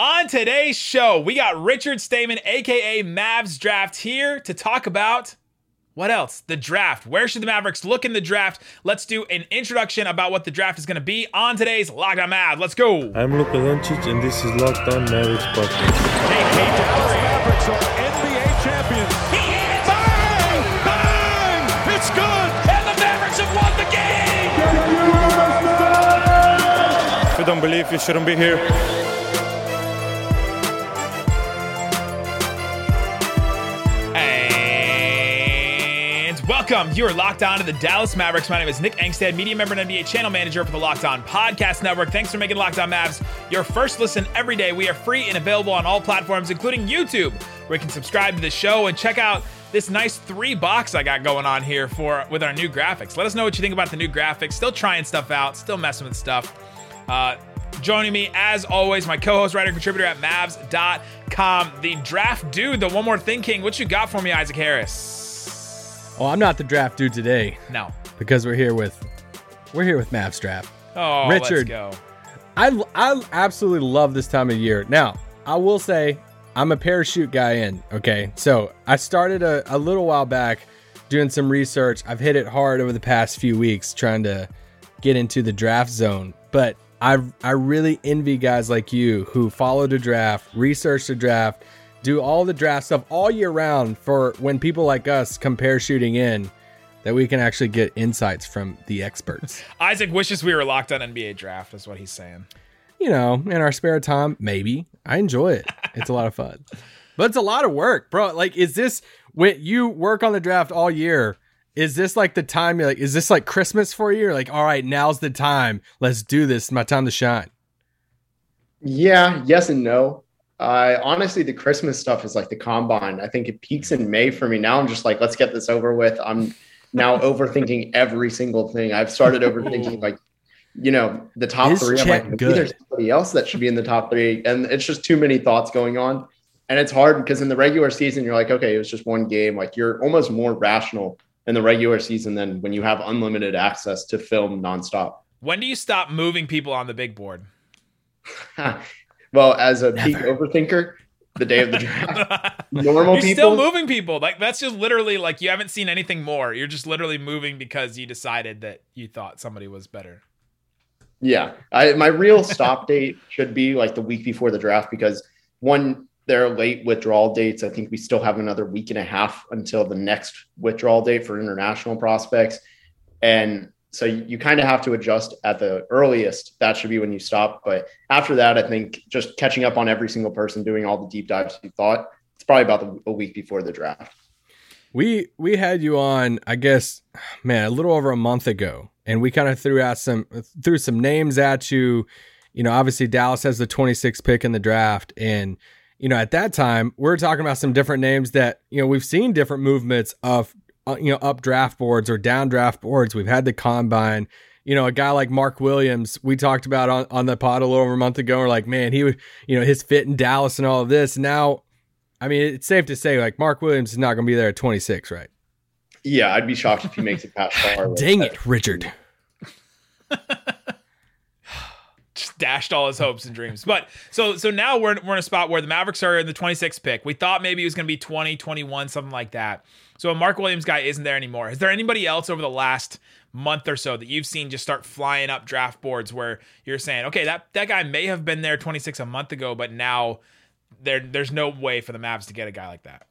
On today's show, we got Richard Stamen, aka Mavs Draft, here to talk about what else? The draft. Where should the Mavericks look in the draft? Let's do an introduction about what the draft is going to be on today's Locked On Mavs. Let's go. I'm Luka Doncic, and this is Locked On Mavericks podcast. Hey, Dallas Mavericks are NBA champions. He hit! Bang! Bang! It's good! And the Mavericks have won the game! If you don't believe, you shouldn't be here. Welcome. You are locked on to the Dallas Mavericks. My name is Nick Angstadt, media member and NBA channel manager for the Locked On Podcast Network. Thanks for making Locked On Mavs your first listen every day. We are free and available on all platforms, including YouTube, where you can subscribe to the show and check out this nice three box I got going on here for with our new graphics. Let us know what you think about the new graphics. Still trying stuff out, still messing with stuff. Uh, joining me, as always, my co-host, writer, contributor at Mavs.com, the draft dude, the one more thing king. What you got for me, Isaac Harris? Oh, I'm not the draft dude today No. because we're here with we're here with Mavs draft. Oh, Richard. let's go. I I absolutely love this time of year. Now, I will say I'm a parachute guy in, okay? So, I started a, a little while back doing some research. I've hit it hard over the past few weeks trying to get into the draft zone, but I I really envy guys like you who follow the draft, research the draft, do all the draft stuff all year round for when people like us come parachuting in that we can actually get insights from the experts. Isaac wishes we were locked on NBA draft, is what he's saying. you know, in our spare time, maybe. I enjoy it. It's a lot of fun. But it's a lot of work, bro. Like, is this when you work on the draft all year? Is this like the time you're like, is this like Christmas for you? You're like, all right, now's the time. Let's do this. It's my time to shine. Yeah, yes and no. Uh, honestly, the Christmas stuff is like the combine. I think it peaks in May for me. Now I'm just like, let's get this over with. I'm now overthinking every single thing. I've started overthinking like, you know, the top Is three. I'm like, maybe good? there's somebody else that should be in the top three, and it's just too many thoughts going on. And it's hard because in the regular season, you're like, okay, it was just one game. Like you're almost more rational in the regular season than when you have unlimited access to film nonstop. When do you stop moving people on the big board? well, as a peak overthinker, the day of the draft, normal You're people still moving people. Like that's just literally like you haven't seen anything more. You're just literally moving because you decided that you thought somebody was better. Yeah, I, my real stop date should be like the week before the draft because one, there are late withdrawal dates. I think we still have another week and a half until the next withdrawal date for international prospects, and so you, kind of have to adjust at the earliest. That should be when you stop. But after that, I think just catching up on every single person, doing all the deep dives you thought, it's probably about the, a week before the draft. We we had you on, I guess, man, a little over a month ago, and we kind of threw out some threw some names at you. You know, obviously Dallas has the 26th pick in the draft, and you know at that time we are talking about some different names that you know we've seen different movements of Uh, you know up draft boards or down draft boards. We've had the combine. You know, a guy like Mark Williams, we talked about on, on the pod a little over a month ago. We're like, man, he would, you know, his fit in Dallas and all of this. Now, I mean, it's safe to say like Mark Williams is not going to be there at 26, right? Yeah, I'd be shocked if he makes it past Charlotte. Dang it, Richard. Just dashed all his hopes and dreams. But so so now we're we're in a spot where the Mavericks are in the 26th pick. We thought maybe it was going to be 20, 21, something like that. So a Mark Williams guy isn't there anymore. Is there anybody else over the last month or so that you've seen just start flying up draft boards where you're saying, okay, that that guy may have been there 26 a month ago, but now there there's no way for the Mavs to get a guy like that.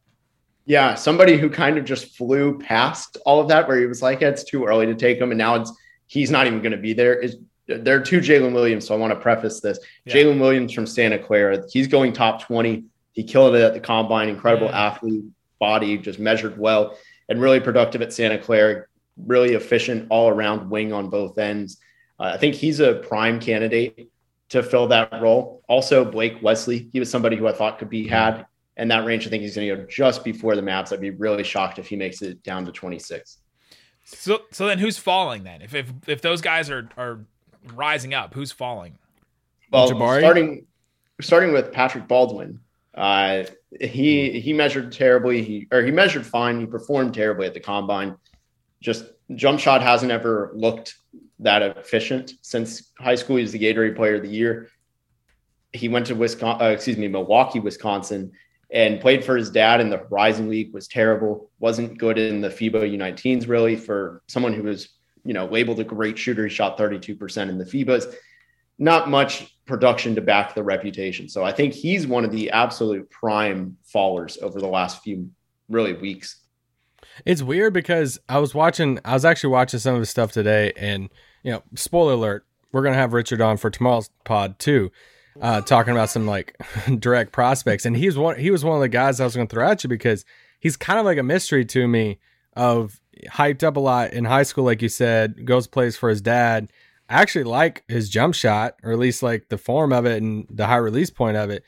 Yeah, somebody who kind of just flew past all of that, where he was like, "It's too early to take him," and now it's he's not even going to be there. Is there are two Jalen Williams, so I want to preface this. Yeah. Jalen Williams from Santa Clara, he's going top twenty. He killed it at the combine. Incredible Mm. athlete, body, just measured well, and really productive at Santa Clara. Really efficient all around wing on both ends. Uh, I think he's a prime candidate to fill that role. Also, Blake Wesley, he was somebody who I thought could be had in that range. I think he's going to go just before the Mavs. I'd be really shocked if he makes it down to 26. So so then who's falling then? If if if those guys are are rising up, who's falling? Well, Jabari? starting starting with Patrick Baldwin, uh, he he measured terribly. He or he measured fine. He performed terribly at the combine. Just jump shot hasn't ever looked that efficient since high school. He was the Gatorade Player of the Year. he went to Wisconsin, uh, excuse me, Milwaukee, Wisconsin, and played for his dad in the Horizon League. Was terrible. wasn't good in the FIBA U19s really for someone who was you know labeled a great shooter. He shot 32% in the FIBAs. Not much production to back the reputation. So I think he's one of the absolute prime fallers over the last few really weeks. It's weird because I was watching, I was actually watching some of his stuff today, and you know, spoiler alert, we're gonna have Richard on for tomorrow's pod too, uh, talking about some like direct prospects, and he's one, he was one of the guys I was gonna throw at you because he's kind of like a mystery to me of hyped up a lot in high school, like you said, goes plays for his dad. I actually like his jump shot, or at least like the form of it and the high release point of it.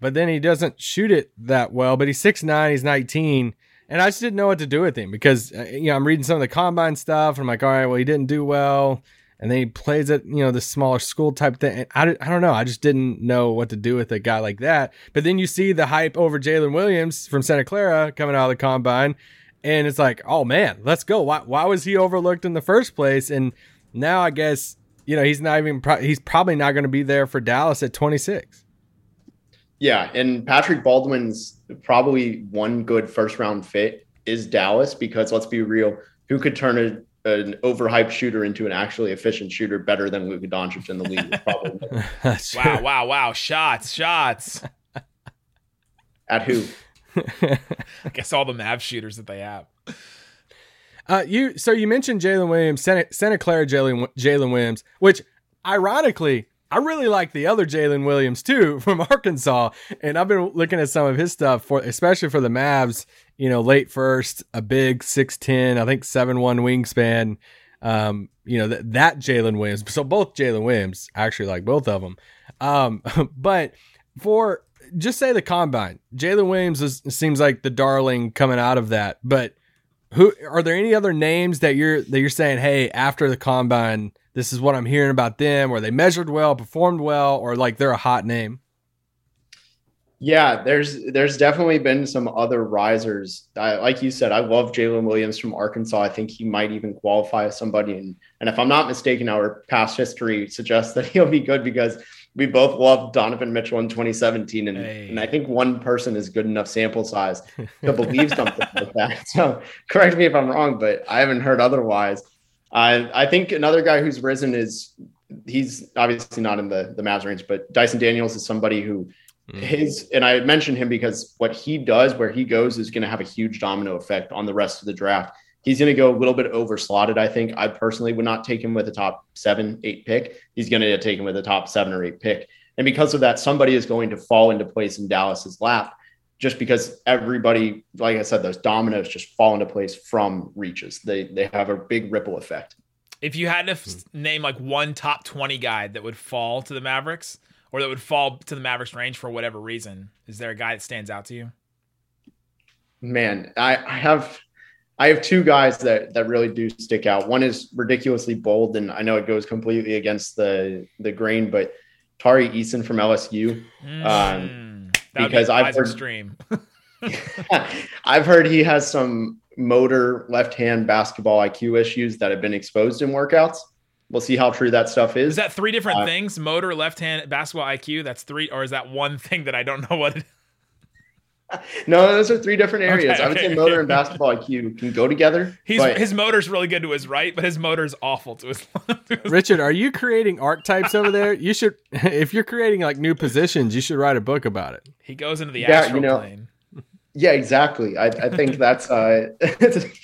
But then he doesn't shoot it that well. But he's six nine, he's 19 and I just didn't know what to do with him because uh, you know I'm reading some of the combine stuff and I'm like, all right, well he didn't do well, and then he plays at you know the smaller school type thing. I, I don't know, I just didn't know what to do with a guy like that. But then you see the hype over Jalen Williams from Santa Clara coming out of the combine, and it's like, oh man, let's go. Why why was he overlooked in the first place? And now I guess you know he's not even pro- he's probably not going to be there for Dallas at 26. Yeah, and Patrick Baldwin's probably one good first round fit is Dallas because let's be real, who could turn a, an overhyped shooter into an actually efficient shooter better than Luka Doncic in the league? Probably. wow, wow, wow! Shots, shots. At who? I guess all the Mav shooters that they have. Uh, you so you mentioned Jalen Williams, Santa, Santa Clara Jalen Jalen Williams, which ironically I really like the other Jaylin Williams too from Arkansas, and I've been looking at some of his stuff for, especially for the Mavs. You know, late first, a big six ten, I think seven one wingspan. Um, you know that that Jaylin Williams. So both Jalen Williams, actually like both of them. Um, but for just say the combine, Jalen Williams is, seems like the darling coming out of that. But who are there any other names that you're that you're saying? Hey, after the combine this is what I'm hearing about them, or they measured well, performed well, or like they're a hot name? Yeah, there's there's definitely been some other risers. I, like you said, I love Jaylin Williams from Arkansas. I think he might even qualify as somebody, and and if I'm not mistaken, our past history suggests that he'll be good because we both loved Donovan Mitchell in 2017, and, hey. and I think one person is good enough sample size to believe something like that. So correct me if I'm wrong, but I haven't heard otherwise. I I think another guy who's risen is he's obviously not in the the Mavs range, but Dyson Daniels is somebody who mm. his and I mentioned him because what he does where he goes is going to have a huge domino effect on the rest of the draft. He's going to go a little bit over slotted. I think I personally would not take him with a top seven, eight pick. He's going to take him with a top seven or eight pick. And because of that, somebody is going to fall into place in Dallas's lap just because everybody, like I said, those dominoes just fall into place from reaches. They they have a big ripple effect. If you had to f- hmm. name like one top twenty guy that would fall to the Mavericks or that would fall to the Mavericks range for whatever reason, is there a guy that stands out to you? Man, I, I have I have two guys that that really do stick out. One is ridiculously bold, and I know it goes completely against the the grain, but Tari Eason from LSU. Mm. Um, because I've heard stream. I've heard he has some motor left hand basketball IQ issues that have been exposed in workouts. We'll see how true that stuff is. Is that three different uh, things? Motor, left hand basketball IQ. That's three, or is that one thing that I don't know what? It- no, those are three different areas. Okay, I would say motor and basketball IQ can go together. He's but... his motor's really good to his right, but his motor's awful to his. left. Richard, are you creating archetypes over there? You should, if you're creating like new positions, you should write a book about it. He goes into the yeah, astral you know, plane. Yeah, exactly. I, I think that's uh,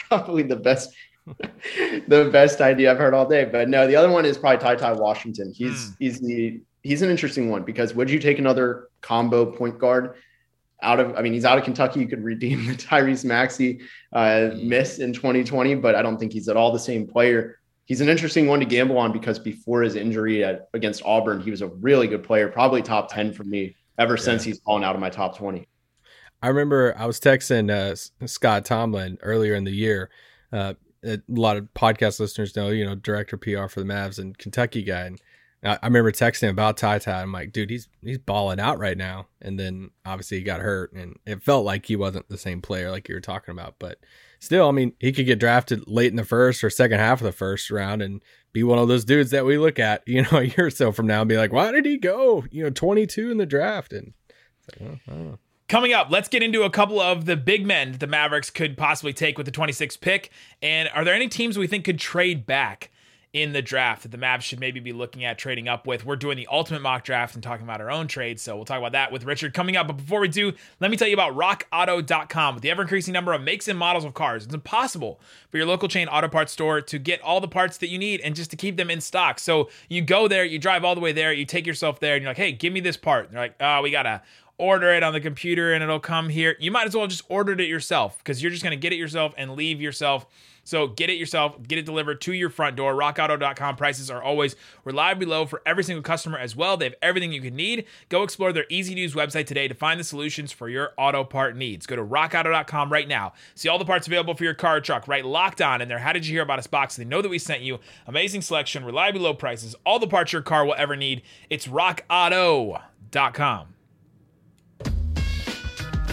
probably the best the best idea I've heard all day. But no, the other one is probably Ty Ty Washington. He's mm. he's the he's an interesting one because would you take another combo point guard? Out of, I mean, he's out of Kentucky. You could redeem the Tyrese Maxey uh, mm-hmm. miss in 2020, but I don't think he's at all the same player. He's an interesting one to gamble on because before his injury at, against Auburn, he was a really good player, probably top 10 for me ever yeah. since he's fallen out of my top 20. I remember I was texting uh, Scott Tomlin earlier in the year. Uh, a lot of podcast listeners know, you know, director PR for the Mavs and Kentucky guy. And I, remember texting about Ty Ty. I'm like, dude, he's he's balling out right now. And then obviously he got hurt, and it felt like he wasn't the same player like you were talking about. But still, I mean, he could get drafted late in the first or second half of the first round and be one of those dudes that we look at, you know, a year or so from now and be like, why did he go, you know, 22 in the draft? And like, well, Coming up, let's get into a couple of the big men that the Mavericks could possibly take with the 26th pick. And are there any teams we think could trade back? In the draft that the Mavs should maybe be looking at trading up with. We're doing the ultimate mock draft and talking about our own trades, so we'll talk about that with Richard coming up. But before we do, let me tell you about rockauto.com. With the ever increasing number of makes and models of cars, it's impossible for your local chain auto parts store to get all the parts that you need and just to keep them in stock. So you go there, you drive all the way there, you take yourself there, and you're like, hey, give me this part. And they're like, oh, we gotta order it on the computer and it'll come here. You might as well just order it yourself because you're just gonna get it yourself and leave yourself so get it yourself, get it delivered to your front door. RockAuto.com prices are always reliably low for every single customer as well. They have everything you can need. Go explore their easy to use website today to find the solutions for your auto part needs. Go to RockAuto.com right now. See all the parts available for your car or truck. Right locked on in there. How did you hear about us box? They know that we sent you. Amazing selection, reliably low prices, all the parts your car will ever need. It's RockAuto.com.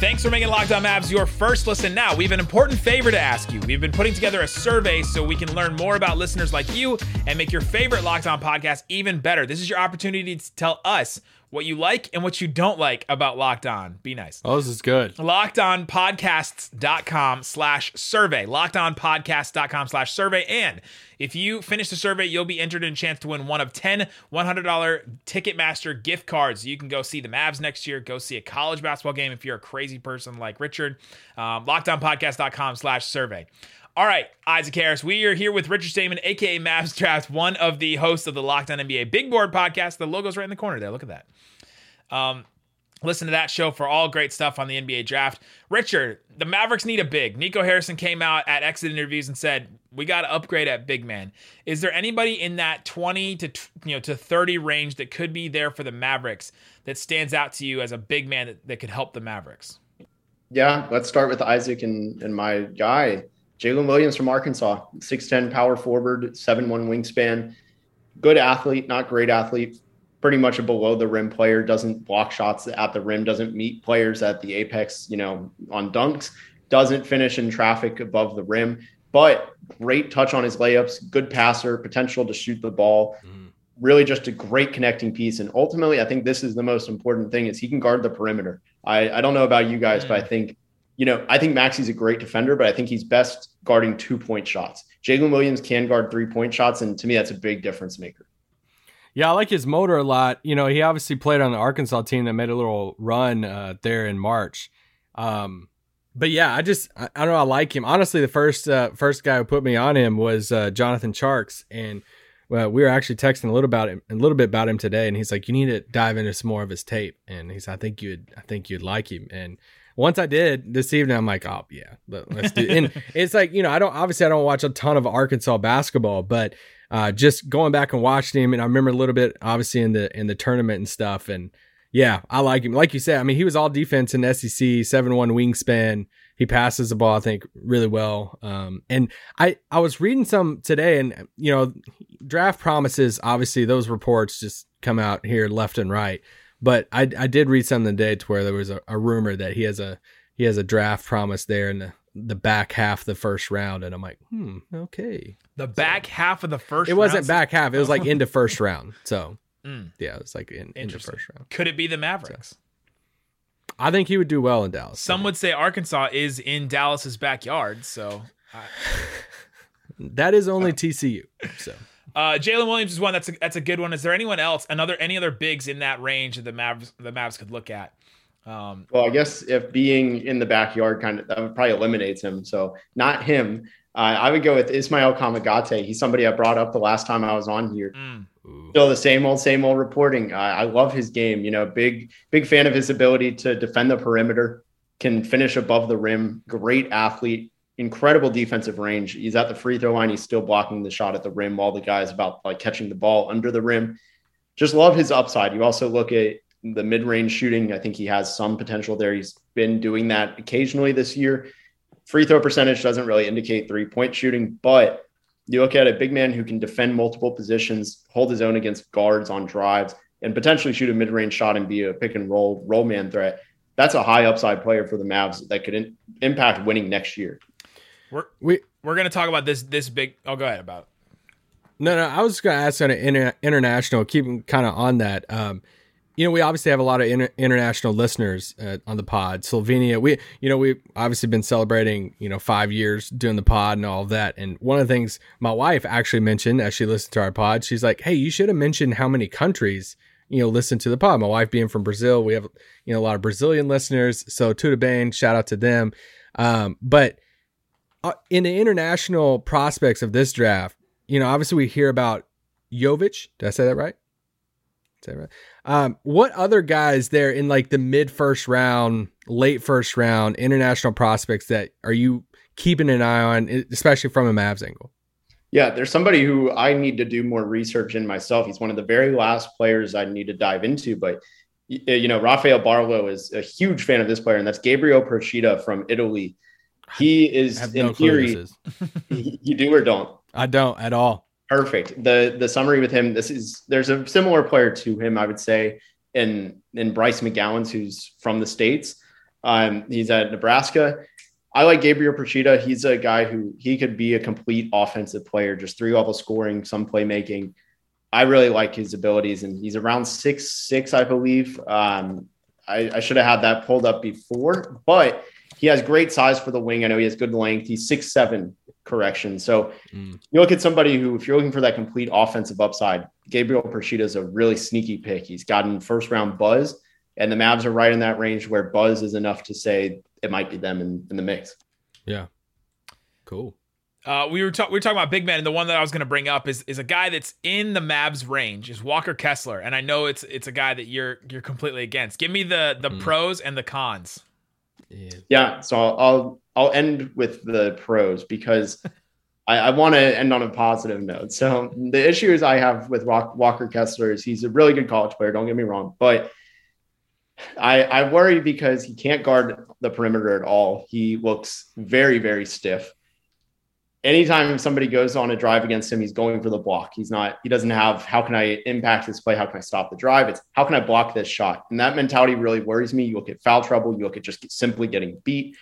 Thanks for making Locked On Mavs your first listen now. We have an important favor to ask you. We've been putting together a survey so we can learn more about listeners like you and make your favorite Locked On podcast even better. This is your opportunity to tell us what you like and what you don't like about Locked On. Be nice. Oh, this is good. LockedOnPodcasts.com slash survey. LockedOnPodcasts.com slash survey. And if you finish the survey, you'll be entered in a chance to win one of 10 $100 Ticketmaster gift cards. You can go see the Mavs next year, go see a college basketball game if you're a crazy person like Richard. Um, LockedOnPodcast.com slash survey. All right, Isaac Harris. We are here with Richard Stayman, aka Mavs Draft, one of the hosts of the Locked On NBA Big Board podcast. The logo's right in the corner there. Look at that. Um, listen to that show for all great stuff on the NBA draft. Richard, the Mavericks need a big. Nico Harrison came out at exit interviews and said, "We got to upgrade at big man." Is there anybody in that 20 to you know to 30 range that could be there for the Mavericks that stands out to you as a big man that, that could help the Mavericks? Yeah, let's start with Isaac and, and my guy. Jaylin Williams from Arkansas, 6'10 power forward, 7'1 wingspan, good athlete, not great athlete, pretty much a below the rim player, doesn't block shots at the rim, doesn't meet players at the apex, you know, on dunks, doesn't finish in traffic above the rim, but great touch on his layups, good passer, potential to shoot the ball. Mm. Really just a great connecting piece. And ultimately, I think this is the most important thing is he can guard the perimeter. I, I don't know about you guys, mm. but I mm. think you know, I think Maxi's a great defender, but I think he's best guarding two point shots. Jaylin Williams can guard three point shots, and to me, that's a big difference maker. Yeah, I like his motor a lot. You know, he obviously played on the Arkansas team that made a little run uh, there in March. Um, but yeah, I just I, I, don't know. I like him. Honestly, the first uh, first guy who put me on him was uh, Jonathan Charks, and well, we were actually texting a little about him, a little bit about him today, and he's like, "You need to dive into some more of his tape." And he's, "I think you'd, I think you'd like him." And once I did this evening, I'm like, oh yeah, let's do. It. And it's like you know, I don't obviously I don't watch a ton of Arkansas basketball, but uh, just going back and watching him, and I remember a little bit obviously in the in the tournament and stuff, and yeah, I like him. Like you said, I mean, he was all defense in SEC, seven one wingspan. He passes the ball, I think, really well. Um, and I I was reading some today, and you know, draft promises. Obviously, those reports just come out here left and right. But I I did read something today to where there was a, a rumor that he has a he has a draft promise there in the the back half of the first round, and I'm like, hmm, okay. The back so, half of the first. It wasn't back half. It was like into first round. So mm. yeah, it was like in, into first round. Could it be the Mavericks? So, I think he would do well in Dallas. Some would say Arkansas is in Dallas's backyard. So I... that is only TCU. So uh, Jaylin Williams is one that's a, that's a good one. Is there anyone else, another any other bigs in that range that the Mavs the Mavs could look at? Um, well, I guess if being in the backyard kind of that would probably eliminates him. So not him. Uh, I would go with Ismael Kamagate. He's somebody I brought up the last time I was on here. Mm. Still the same old, same old reporting. I love his game. You know, big, big fan of his ability to defend the perimeter, can finish above the rim. Great athlete incredible defensive range. He's at the free throw line. He's still blocking the shot at the rim while the guy's about like catching the ball under the rim. Just love his upside. You also look at the mid range shooting. I think he has some potential there. He's been doing that occasionally this year. Free throw percentage doesn't really indicate three point shooting, but You look at a big man who can defend multiple positions, hold his own against guards on drives, and potentially shoot a mid range shot and be a pick and roll roll man threat. That's a high upside player for the Mavs that could in, impact winning next year. We're We we're gonna talk about this this big. Oh, go ahead about. No, no. I was going to ask on an inter- international, keeping kind of on that. Um, you know, we obviously have a lot of inter- international listeners uh, on the pod. Slovenia, we, you know, we've obviously been celebrating, you know, five years doing the pod and all of that. And one of the things my wife actually mentioned as she listened to our pod, she's like, "Hey, you should have mentioned how many countries." You know, listen to the pod. My wife being from Brazil, we have you know a lot of Brazilian listeners. So Tuda Bane, shout out to them. Um, but in the international prospects of this draft, you know, obviously we hear about Jovic. Did I say that right? Say that right. Um, what other guys there in like the mid first round, late first round, international prospects that are you keeping an eye on, especially from a Mavs angle? Yeah, there's somebody who I need to do more research in myself. He's one of the very last players I need to dive into, but you know, Rafael Barlowe is a huge fan of this player, and that's Gabriel Procida from Italy. He is in no theory. you do or don't. I don't at all. Perfect. The the summary with him, this is there's a similar player to him, I would say, in in Bryce McGowens, who's from the States. Um, he's at Nebraska. I like Gabriel Procida. He's a guy who he could be a complete offensive player, just three level scoring, some playmaking. I really like his abilities, and he's around six six, I believe. Um, I, I should have had that pulled up before, but he has great size for the wing. I know he has good length. He's six seven, correction. So Mm. you look at somebody who, if you're looking for that complete offensive upside, Gabriel Procida is a really sneaky pick. He's gotten first round buzz, and the Mavs are right in that range where buzz is enough to say it might be them in, in the mix. Yeah. Cool. Uh, we were ta- we were talking about big men, and the one that I was going to bring up is is a guy that's in the Mavs range is Walker Kessler, and I know it's it's a guy that you're you're completely against. Give me the the Mm. pros and the cons. Yeah. Yeah, so I'll I'll, I'll end with the pros because I, I want to end on a positive note. So the issues I have with Walker Kessler is he's a really good college player. Don't get me wrong, but I I worry because he can't guard the perimeter at all. He looks very very stiff. Anytime somebody goes on a drive against him, he's going for the block. He's not. He doesn't have. How can I impact this play? How can I stop the drive? It's how can I block this shot? And that mentality really worries me. You look at foul trouble. You look at just simply getting beat.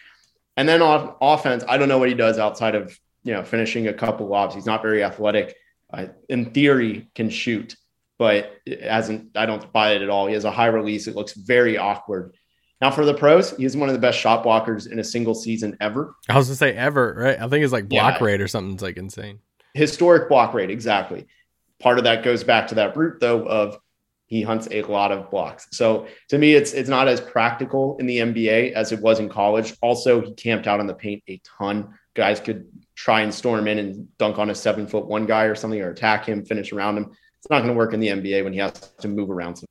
And then on offense, I don't know what he does outside of you know finishing a couple of lobs. He's not very athletic. Uh, in theory, can shoot, but it hasn't. I don't buy it at all. He has a high release. It looks very awkward. Now for the pros, he's one of the best shot blockers in a single season ever. I was gonna say ever, right? I think it's like block Yeah. rate or something. It's like insane. Historic block rate, exactly. Part of that goes back to that root though of he hunts a lot of blocks. So to me, it's it's not as practical in the NBA as it was in college. Also, he camped out on the paint a ton. Guys could try and storm in and dunk on a seven foot one guy or something, or attack him, finish around him. It's not going to work in the NBA when he has to move around. Some.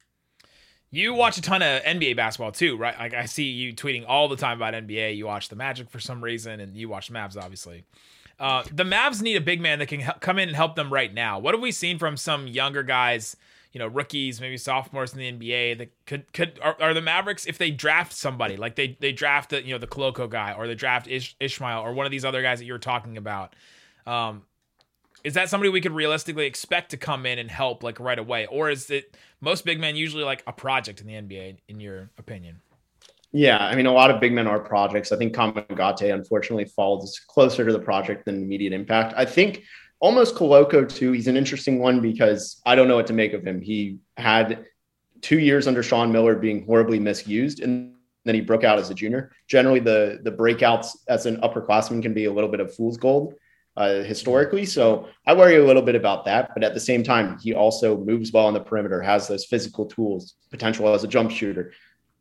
You watch a ton of NBA basketball too, right? Like I see you tweeting all the time about NBA. You watch the Magic for some reason, and you watch the Mavs, obviously. Uh, the Mavs need a big man that can hel- come in and help them right now. What have we seen from some younger guys, you know, rookies, maybe sophomores in the NBA that could could are, are the Mavericks if they draft somebody like they they draft the you know the Koloko guy or they draft Ish, Ishmael or one of these other guys that you were talking about. Um, is that somebody we could realistically expect to come in and help like right away, or is it most big men usually like a project in the NBA? In your opinion? Yeah, I mean, a lot of big men are projects. I think Kamagate unfortunately falls closer to the project than immediate impact. I think almost Koloko too. He's an interesting one because I don't know what to make of him. He had two years under Sean Miller being horribly misused, and then he broke out as a junior. Generally, the the breakouts as an upperclassman can be a little bit of fool's gold uh, historically. So I worry a little bit about that. But at the same time, he also moves well on the perimeter, has those physical tools, potential as a jump shooter.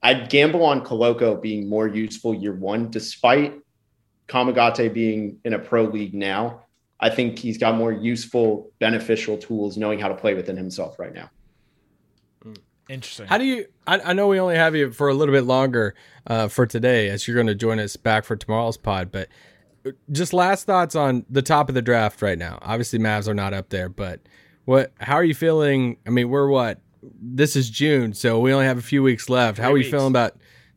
I'd gamble on Koloko being more useful year one, despite Kamagate being in a pro league now. I think he's got more useful, beneficial tools, knowing how to play within himself right now. Interesting. How do you? I, I know we only have you for a little bit longer uh, for today, as you're going to join us back for tomorrow's pod. But just last thoughts on the top of the draft right now. Obviously, Mavs are not up there, but what? How are you feeling? I mean, we're what? This is June, so we only have a few weeks left. How Three are you weeks. feeling about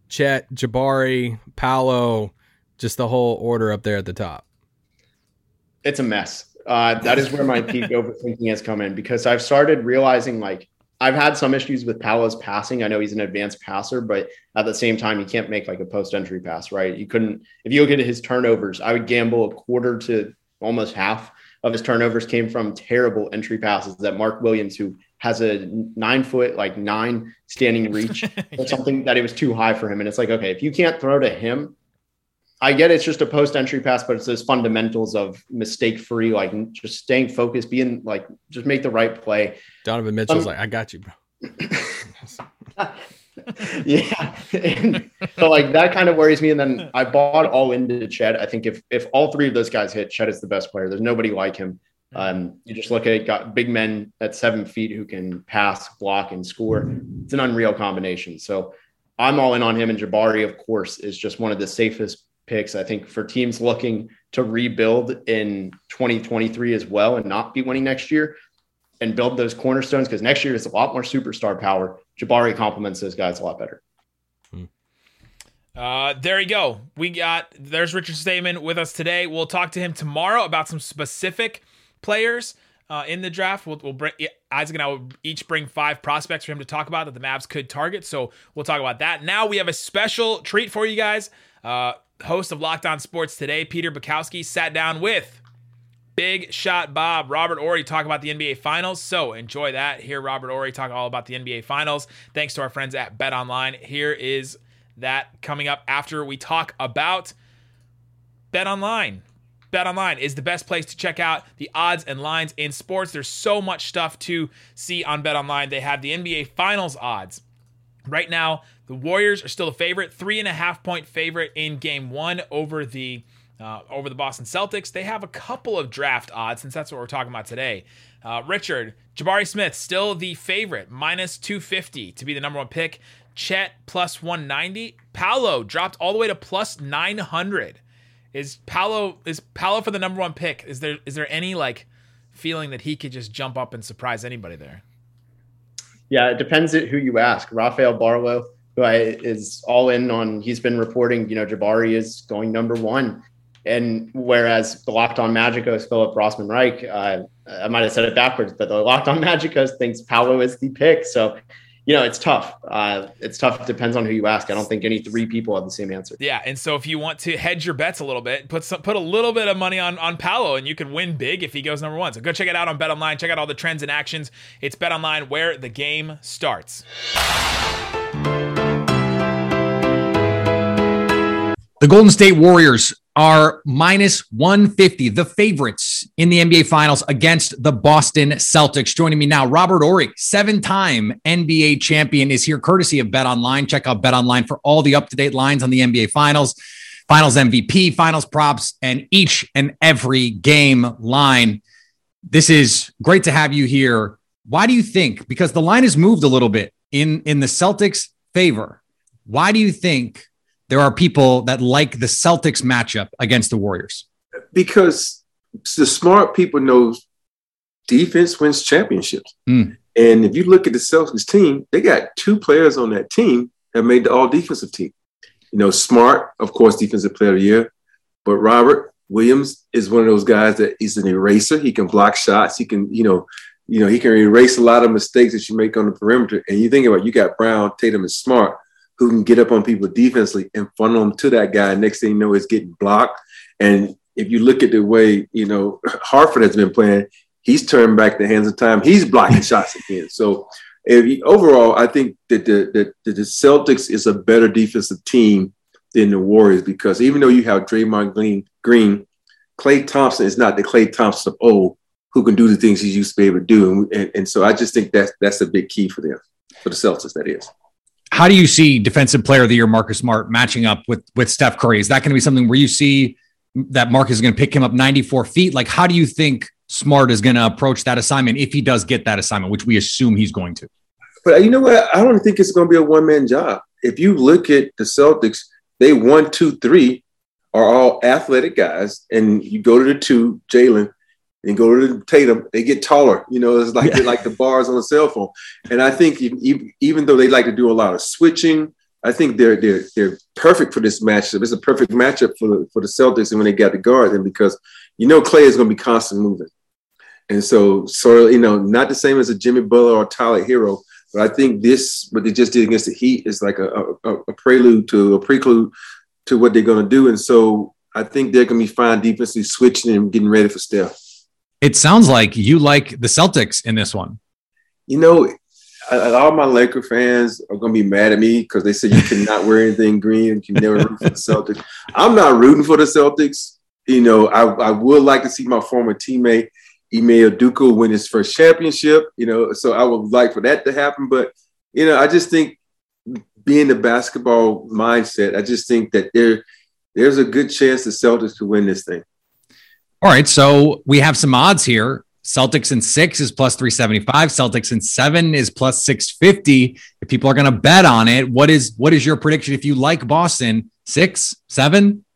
Chet, Jabari, Paolo, just the whole order up there at the top? It's a mess. Uh, that is where my peak overthinking has come in because I've started realizing like I've had some issues with Paolo's passing. I know he's an advanced passer, but at the same time, he can't make like a post entry pass, right? You couldn't, if you look at his turnovers, I would gamble a quarter to almost half of his turnovers came from terrible entry passes that Mark Williams, who has a nine foot, like nine standing reach, or something that it was too high for him. And it's like, okay, if you can't throw to him, I get it's just a post entry pass, but it's those fundamentals of mistake free, like just staying focused, being like, just make the right play. Donovan Mitchell's um, like, I got you, bro. yeah. And so like that kind of worries me. And then I bought all into Chet. I think if if all three of those guys hit, Chet is the best player. There's nobody like him. Um, you just look at it, got big men at seven feet who can pass, block, and score. It's an unreal combination. So I'm all in on him. And Jabari, of course, is just one of the safest picks. I think for teams looking to rebuild in 2023 as well and not be winning next year and build those cornerstones because next year is a lot more superstar power. Jabari complements those guys a lot better. Hmm. Uh, there you go. We got there's Richard Stamen with us today. We'll talk to him tomorrow about some specific players uh, in the draft. We'll, we'll bring Isaac and I will each bring five prospects for him to talk about that the Mavs could target. So we'll talk about that. Now we have a special treat for you guys. Uh, host of Locked On Sports today, Peter Bukowski, sat down with Big Shot Bob, Robert Horry, talk about the NBA Finals. So enjoy that. Hear Robert Horry talk all about the NBA Finals. Thanks to our friends at Bet Online. Here is that coming up after we talk about Bet Online. Bet Online is the best place to check out the odds and lines in sports. There's so much stuff to see on Bet Online. They have the NBA Finals odds. Right now, the Warriors are still a favorite, three and a half point favorite in game one over the uh, over the Boston Celtics. They have a couple of draft odds since that's what we're talking about today. Uh, Richard, Jabari Smith, still the favorite, minus 250 to be the number one pick. Chet plus 190. Paolo dropped all the way to plus 900. Is Paolo is Paolo for the number one pick? Is there is there any like feeling that he could just jump up and surprise anybody there? Yeah, it depends who you ask. Rafael Barlowe who I, is all in on. He's been reporting, you know, Jabari is going number one. And whereas the Locked On Magicos, Philip Rossman Reich, uh, I might have said it backwards, but the Locked On Magicos thinks Paolo is the pick. So, you know, it's tough. Uh, it's tough. It depends on who you ask. I don't think any three people have the same answer. Yeah, and so if you want to hedge your bets a little bit, put some, put a little bit of money on on Paolo, and you can win big if he goes number one. So go check it out on Bet Online. Check out all the trends and actions. It's Bet Online where the game starts. The Golden State Warriors are minus 150, the favorites in the NBA Finals against the Boston Celtics. Joining me now, Robert Horry, seven time NBA champion, is here courtesy of Bet Online. Check out Bet Online for all the up to date lines on the NBA Finals, Finals MVP, Finals props, and each and every game line. This is great to have you here. Why do you think? Because the line has moved a little bit in, in the Celtics' favor. Why do you think there are people that like the Celtics matchup against the Warriors? Because the smart people know defense wins championships. Mm. And if you look at the Celtics team, they got two players on that team that made the all defensive team. You know, Smart, of course, defensive player of the year, but Robert Williams is one of those guys that is an eraser. He can block shots. He can, you know, you know, he can erase a lot of mistakes that you make on the perimeter. And you think about it, you got Brown, Tatum, and Smart who can get up on people defensively and funnel them to that guy. Next thing you know, is getting blocked. And if you look at the way you know Horford has been playing, he's turned back the hands of time. He's blocking shots again. So if overall, I think that the, the, Celtics is a better defensive team than the Warriors because even though you have Draymond Green, Green Klay Thompson is not the Klay Thompson of old who can do the things he used to be able to do. And, and, and so I just think that's that's a big key for them, for the Celtics, that is. How do you see defensive player of the year Marcus Smart matching up with with Steph Curry? Is that going to be something where you see that Marcus is going to pick him up 94 feet? Like, how do you think Smart is going to approach that assignment if he does get that assignment, which we assume he's going to? But you know what? I don't think it's going to be a one man job. If you look at the Celtics, they one, two, three are all athletic guys, and you go to the two, Jaylen, and go to Tatum, they get taller. You know, it's like yeah. like the bars on a cell phone. And I think even, even though they like to do a lot of switching, I think they're they're they're perfect for this matchup. It's a perfect matchup for the, for the Celtics and when they got the guard them because you know Klay is going to be constantly moving. And so, sort of, you know, not the same as a Jimmy Butler or Tyler Herro, but I think this, what they just did against the Heat, is like a, a, a prelude to a prelude to what they're going to do. And so, I think they're going to be fine defensively, switching and getting ready for Steph. It sounds like you like the Celtics in this one. You know, all my Laker fans are going to be mad at me because they said you cannot wear anything green and can never root for the Celtics. I'm not rooting for the Celtics. You know, I, I would like to see my former teammate Ime Udoka win his first championship. You know, so I would like for that to happen. But you know, I just think being the basketball mindset, I just think that there there's a good chance the Celtics could win this thing. All right, so we have some odds here. Celtics in six is plus 375. Celtics in seven is plus 650. If people are going to bet on it, what is what is your prediction? If you like Boston, six, seven?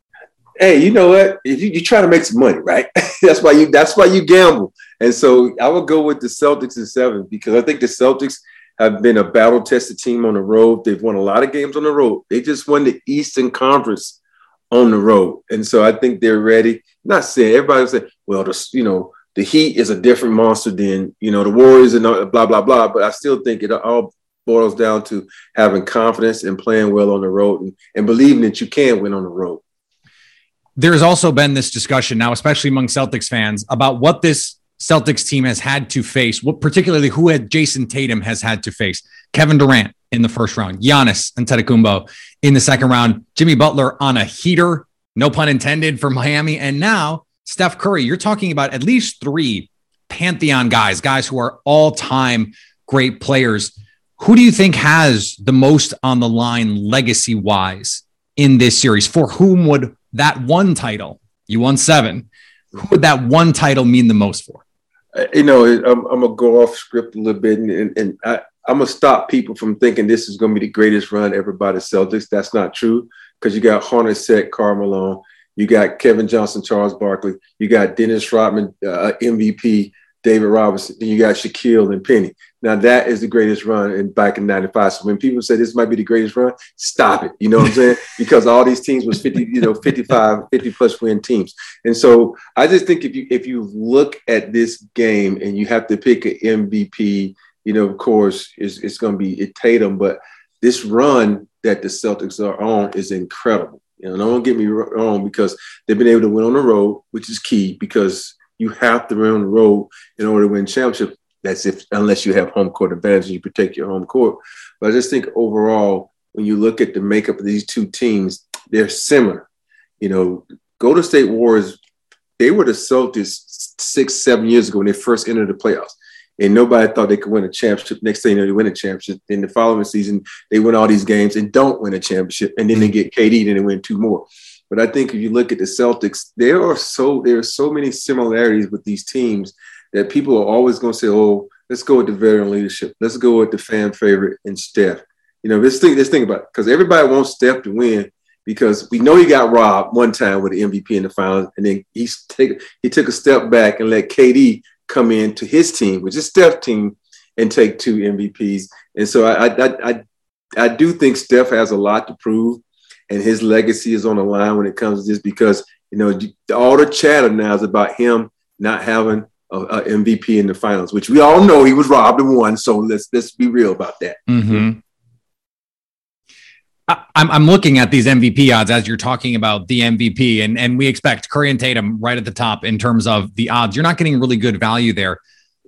Hey, you know what? You, you try to make some money, right? that's why you that's why you gamble. And so I would go with the Celtics in seven because I think the Celtics have been a battle tested team on the road. They've won a lot of games on the road. They just won the Eastern Conference on the road. And so I think they're ready. Not saying everybody say, well, the, you know, the Heat is a different monster than you know the Warriors and uh, blah blah blah. But I still think it all boils down to having confidence and playing well on the road and, and believing that you can win on the road. There's also been this discussion now, especially among Celtics fans, about what this Celtics team has had to face, what particularly who had Jayson Tatum has had to face. Kevin Durant in the first round, Giannis and Antetokounmpo in the second round, Jimmy Butler on a heater, no pun intended for Miami, and now Steph Curry, you're talking about at least three pantheon guys, guys who are all time great players. Who do you think has the most on the line legacy wise in this series? For whom would that one title, you won seven, who would that one title mean the most for? You know, I'm, I'm to go off script a little bit and, and, I, I'm to stop people from thinking this is to be the greatest run ever by the Celtics. That's not true because you got Hornacek, Karl Malone, you got Kevin Johnson, Charles Barkley. You got Dennis Rodman, uh, MVP, David Robinson. Then you got Shaquille and Penny. Now that is the greatest run in back in '95. So when people say this might be the greatest run, stop it. You know what I'm saying? because all these teams was 50, you know, 55, 50 plus win teams. And so I just think if you if you look at this game and you have to pick an MVP, you know, of course, it's, it's going to be Tatum. But this run that the Celtics are on is incredible. You know, don't get me wrong because they've been able to win on the road, which is key because you have to win on the road in order to win championship. That's if unless you have home court advantage, you protect your home court. But I just think overall, when you look at the makeup of these two teams, they're similar. You know, Golden State Warriors, they were the Celtics six, seven years ago when they first entered the playoffs and nobody thought they could win a championship. Next thing you know, they win a championship. Then the following season, they win all these games and don't win a championship, and then they mm-hmm. get KD, and they win two more. But I think if you look at the Celtics, there are so there are so many similarities with these teams that people are always going to say, "Oh, let's go with the veteran leadership. Let's go with the fan favorite and Steph." You know, this thing, this thing about because everybody wants Steph to win because we know he got robbed one time with the MVP in the finals, and then he's take he took a step back and let KD come in to his team, which is Steph's team, and take two MVPs. And so I, I, I, I do think Steph has a lot to prove, and his legacy is on the line when it comes to this because you know all the chatter now is about him not having a, a MVP in the finals, which we all know he was robbed and won. So let's let's be real about that. Mm-hmm. I'm, I'm looking at these MVP odds as you're talking about the MVP, and, and we expect Curry and Tatum right at the top in terms of the odds. You're not getting really good value there.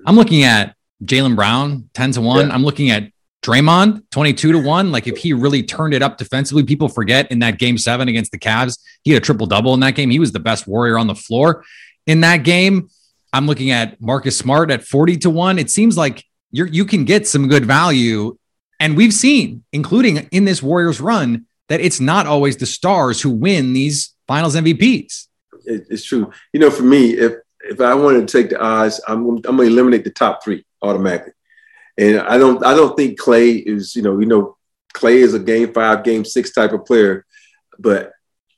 I'm looking at Jaylen Brown, 10 to 1. Yeah. I'm looking at Draymond, 22 to 1. Like if he really turned it up defensively, people forget in that game seven against the Cavs, he had a triple double in that game. He was the best warrior on the floor in that game. I'm looking at Marcus Smart at 40 to 1. It seems like you you can get some good value and we've seen, including in this Warriors run, that it's not always the stars who win these finals MVPs. It's true. You know, for me, if if I wanted to take the odds, I'm I'm gonna eliminate the top three automatically. And I don't I don't think Klay is, you know, you know, Klay is a game five, game six type of player. But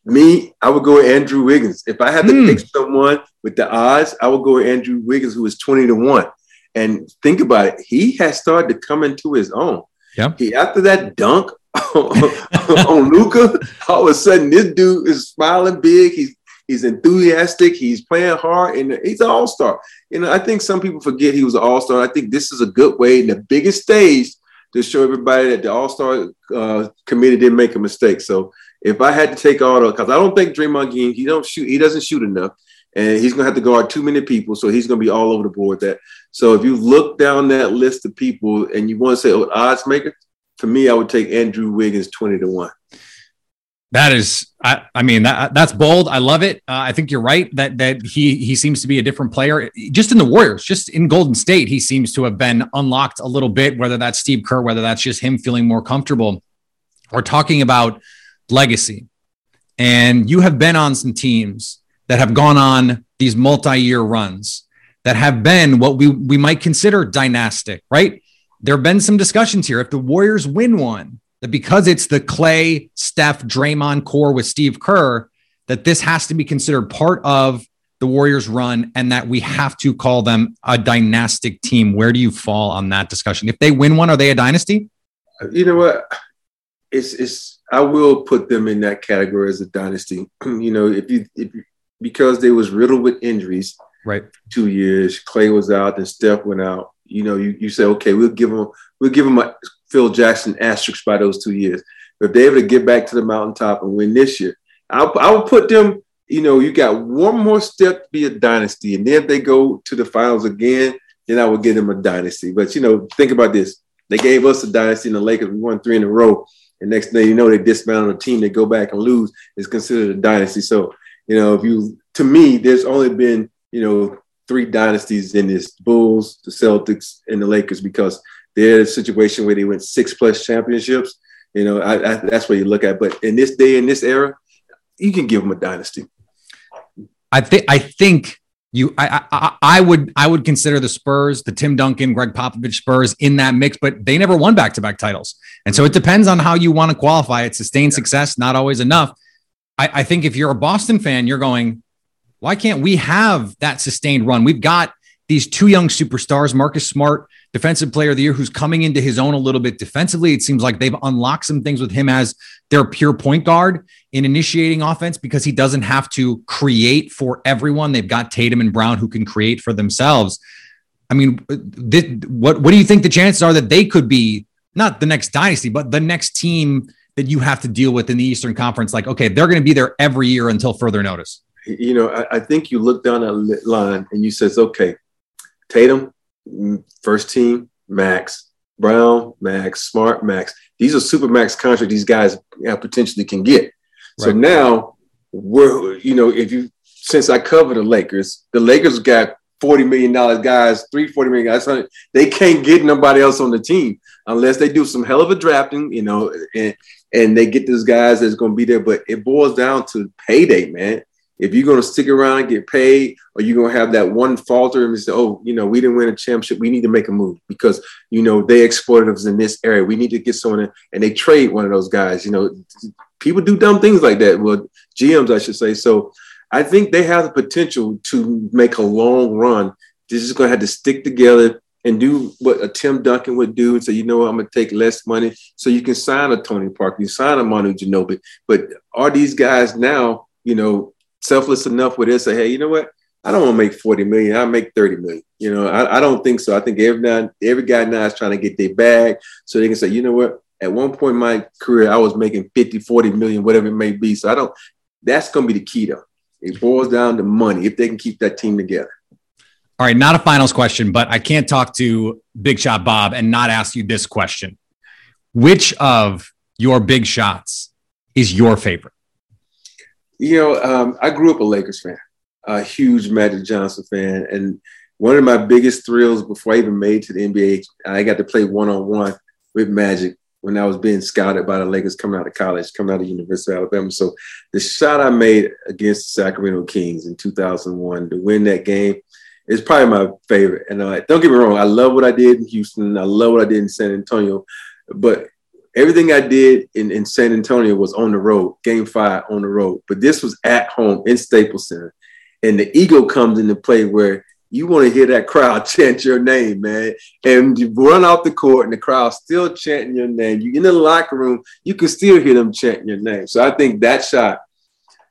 me, I would go with Andrew Wiggins. If I had to mm. pick someone with the odds, I would go with Andrew Wiggins, who is 20 to 1. And think about it, he has started to come into his own. Yeah. He after that dunk on Luka, all of a sudden this dude is smiling big. He's he's enthusiastic. He's playing hard, and he's an all star. And I think some people forget he was an All Star. I think this is a good way, the biggest stage, to show everybody that the All Star uh, committee didn't make a mistake. So if I had to take all the, because I don't think Draymond Green, he don't shoot, he doesn't shoot enough, and he's gonna have to guard too many people, so he's gonna be all over the board. That so if you look down that list of people and you want to say oh, odds maker, for me, I would take Andrew Wiggins twenty to one. That is, I, I mean, that, that's bold. I love it. Uh, I think you're right that that he he seems to be a different player. Just in the Warriors, just in Golden State, he seems to have been unlocked a little bit. Whether that's Steve Kerr, whether that's just him feeling more comfortable. We're talking about legacy, and you have been on some teams that have gone on these multi-year runs that have been what we we might consider dynastic. Right? There have been some discussions here. If the Warriors win one that because it's the Klay, Steph, Draymond core with Steve Kerr, that this has to be considered part of the Warriors run and that we have to call them a dynastic team. Where do you fall on that discussion? If they win one, are they a dynasty? You know what? It's it's I will put them in that category as a dynasty. you know, if you if you, because they was riddled with injuries, right? Two years, Klay was out, and Steph went out. You know, you, you say, okay, we'll give them we'll give them a Phil Jackson asterisk by those two years. But if they're able to get back to the mountaintop and win this year, I'll, I will put them, you know, you got one more step to be a dynasty. And then if they go to the finals again, then I would give them a dynasty. But, you know, think about this. They gave us a dynasty in the Lakers. We won three in a row. And next thing you know, they dismantle a team. They go back and lose. It's considered a dynasty. So, you know, if you, to me, there's only been, you know, three dynasties in this Bulls, the Celtics, and the Lakers because – they're a situation where they went six plus championships. You know, I, I, that's what you look at. But in this day, in this era, you can give them a dynasty. I think. I think you. I, I. I would. I would consider the Spurs, the Tim Duncan, Gregg Popovich Spurs in that mix, but they never won back to back titles, and so it depends on how you want to qualify it. Sustained success, not always enough. I, I think if you're a Boston fan, you're going, why can't we have that sustained run? We've got these two young superstars, Marcus Smart defensive player of the year who's coming into his own a little bit defensively. It seems like they've unlocked some things with him as their pure point guard in initiating offense because he doesn't have to create for everyone. They've got Tatum and Brown who can create for themselves. I mean, th- what what do you think the chances are that they could be not the next dynasty, but the next team that you have to deal with in the Eastern Conference? Like, okay, they're going to be there every year until further notice. You know, I, I think you look down that line and you says, okay, Tatum, mm, first team, max. Brown, max. Smart, max. These are super max contracts these guys uh, potentially can get. Right. So now we're, you know, if you, since I cover the Lakers, the Lakers got $40 million guys, three $40 million guys. They can't get nobody else on the team unless they do some hell of a drafting, you know, and, and they get those guys that's going to be there. But it boils down to payday, man if you're going to stick around and get paid, or you're going to have that one falter and say, oh, you know, we didn't win a championship, we need to make a move because, you know, they exploited us in this area. We need to get someone in, and they trade one of those guys. You know, people do dumb things like that. Well, GMs, I should say. So I think they have the potential to make a long run. They're just going to have to stick together and do what a Tim Duncan would do and say, you know what, I'm going to take less money. So you can sign a Tony Parker, you sign a Manu Ginobili. But are these guys now, you know, selfless enough where they say, hey, you know what? I don't want to make 40 million. I make 30 million. You know, I, I don't think so. I think every now, every guy now is trying to get their bag so they can say, you know what? At one point in my career, I was making 50, 40 million, whatever it may be. So I don't, that's going to be the key though. It boils down to money if they can keep that team together. All right, not a finals question, but I can't talk to Big Shot Bob and not ask you this question. Which of your big shots is your favorite? You know, um, I grew up a Lakers fan, a huge Magic Johnson fan, and one of my biggest thrills before I even made to the NBA, I got to play one on one with Magic when I was being scouted by the Lakers coming out of college, coming out of University of Alabama. So the shot I made against the Sacramento Kings in 2001 to win that game is probably my favorite. And uh, don't get me wrong, I love what I did in Houston. I love what I did in San Antonio. But everything I did in, in San Antonio was on the road, game five on the road. But this was at home in Staples Center. And the ego comes into play where you want to hear that crowd chant your name, man. And you run off the court and the crowd still chanting your name. You in the locker room, you can still hear them chanting your name. So I think that shot,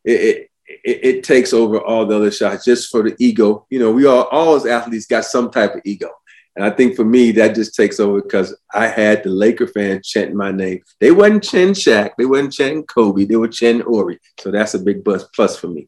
it, it, it, takes over all the other shots just for the ego. You know, we all all as athletes got some type of ego. And I think for me, that just takes over because I had the Laker fans chanting my name. They wasn't chanting Shaq, they wasn't chanting Kobe, they were chanting Horry. So that's a big plus plus for me.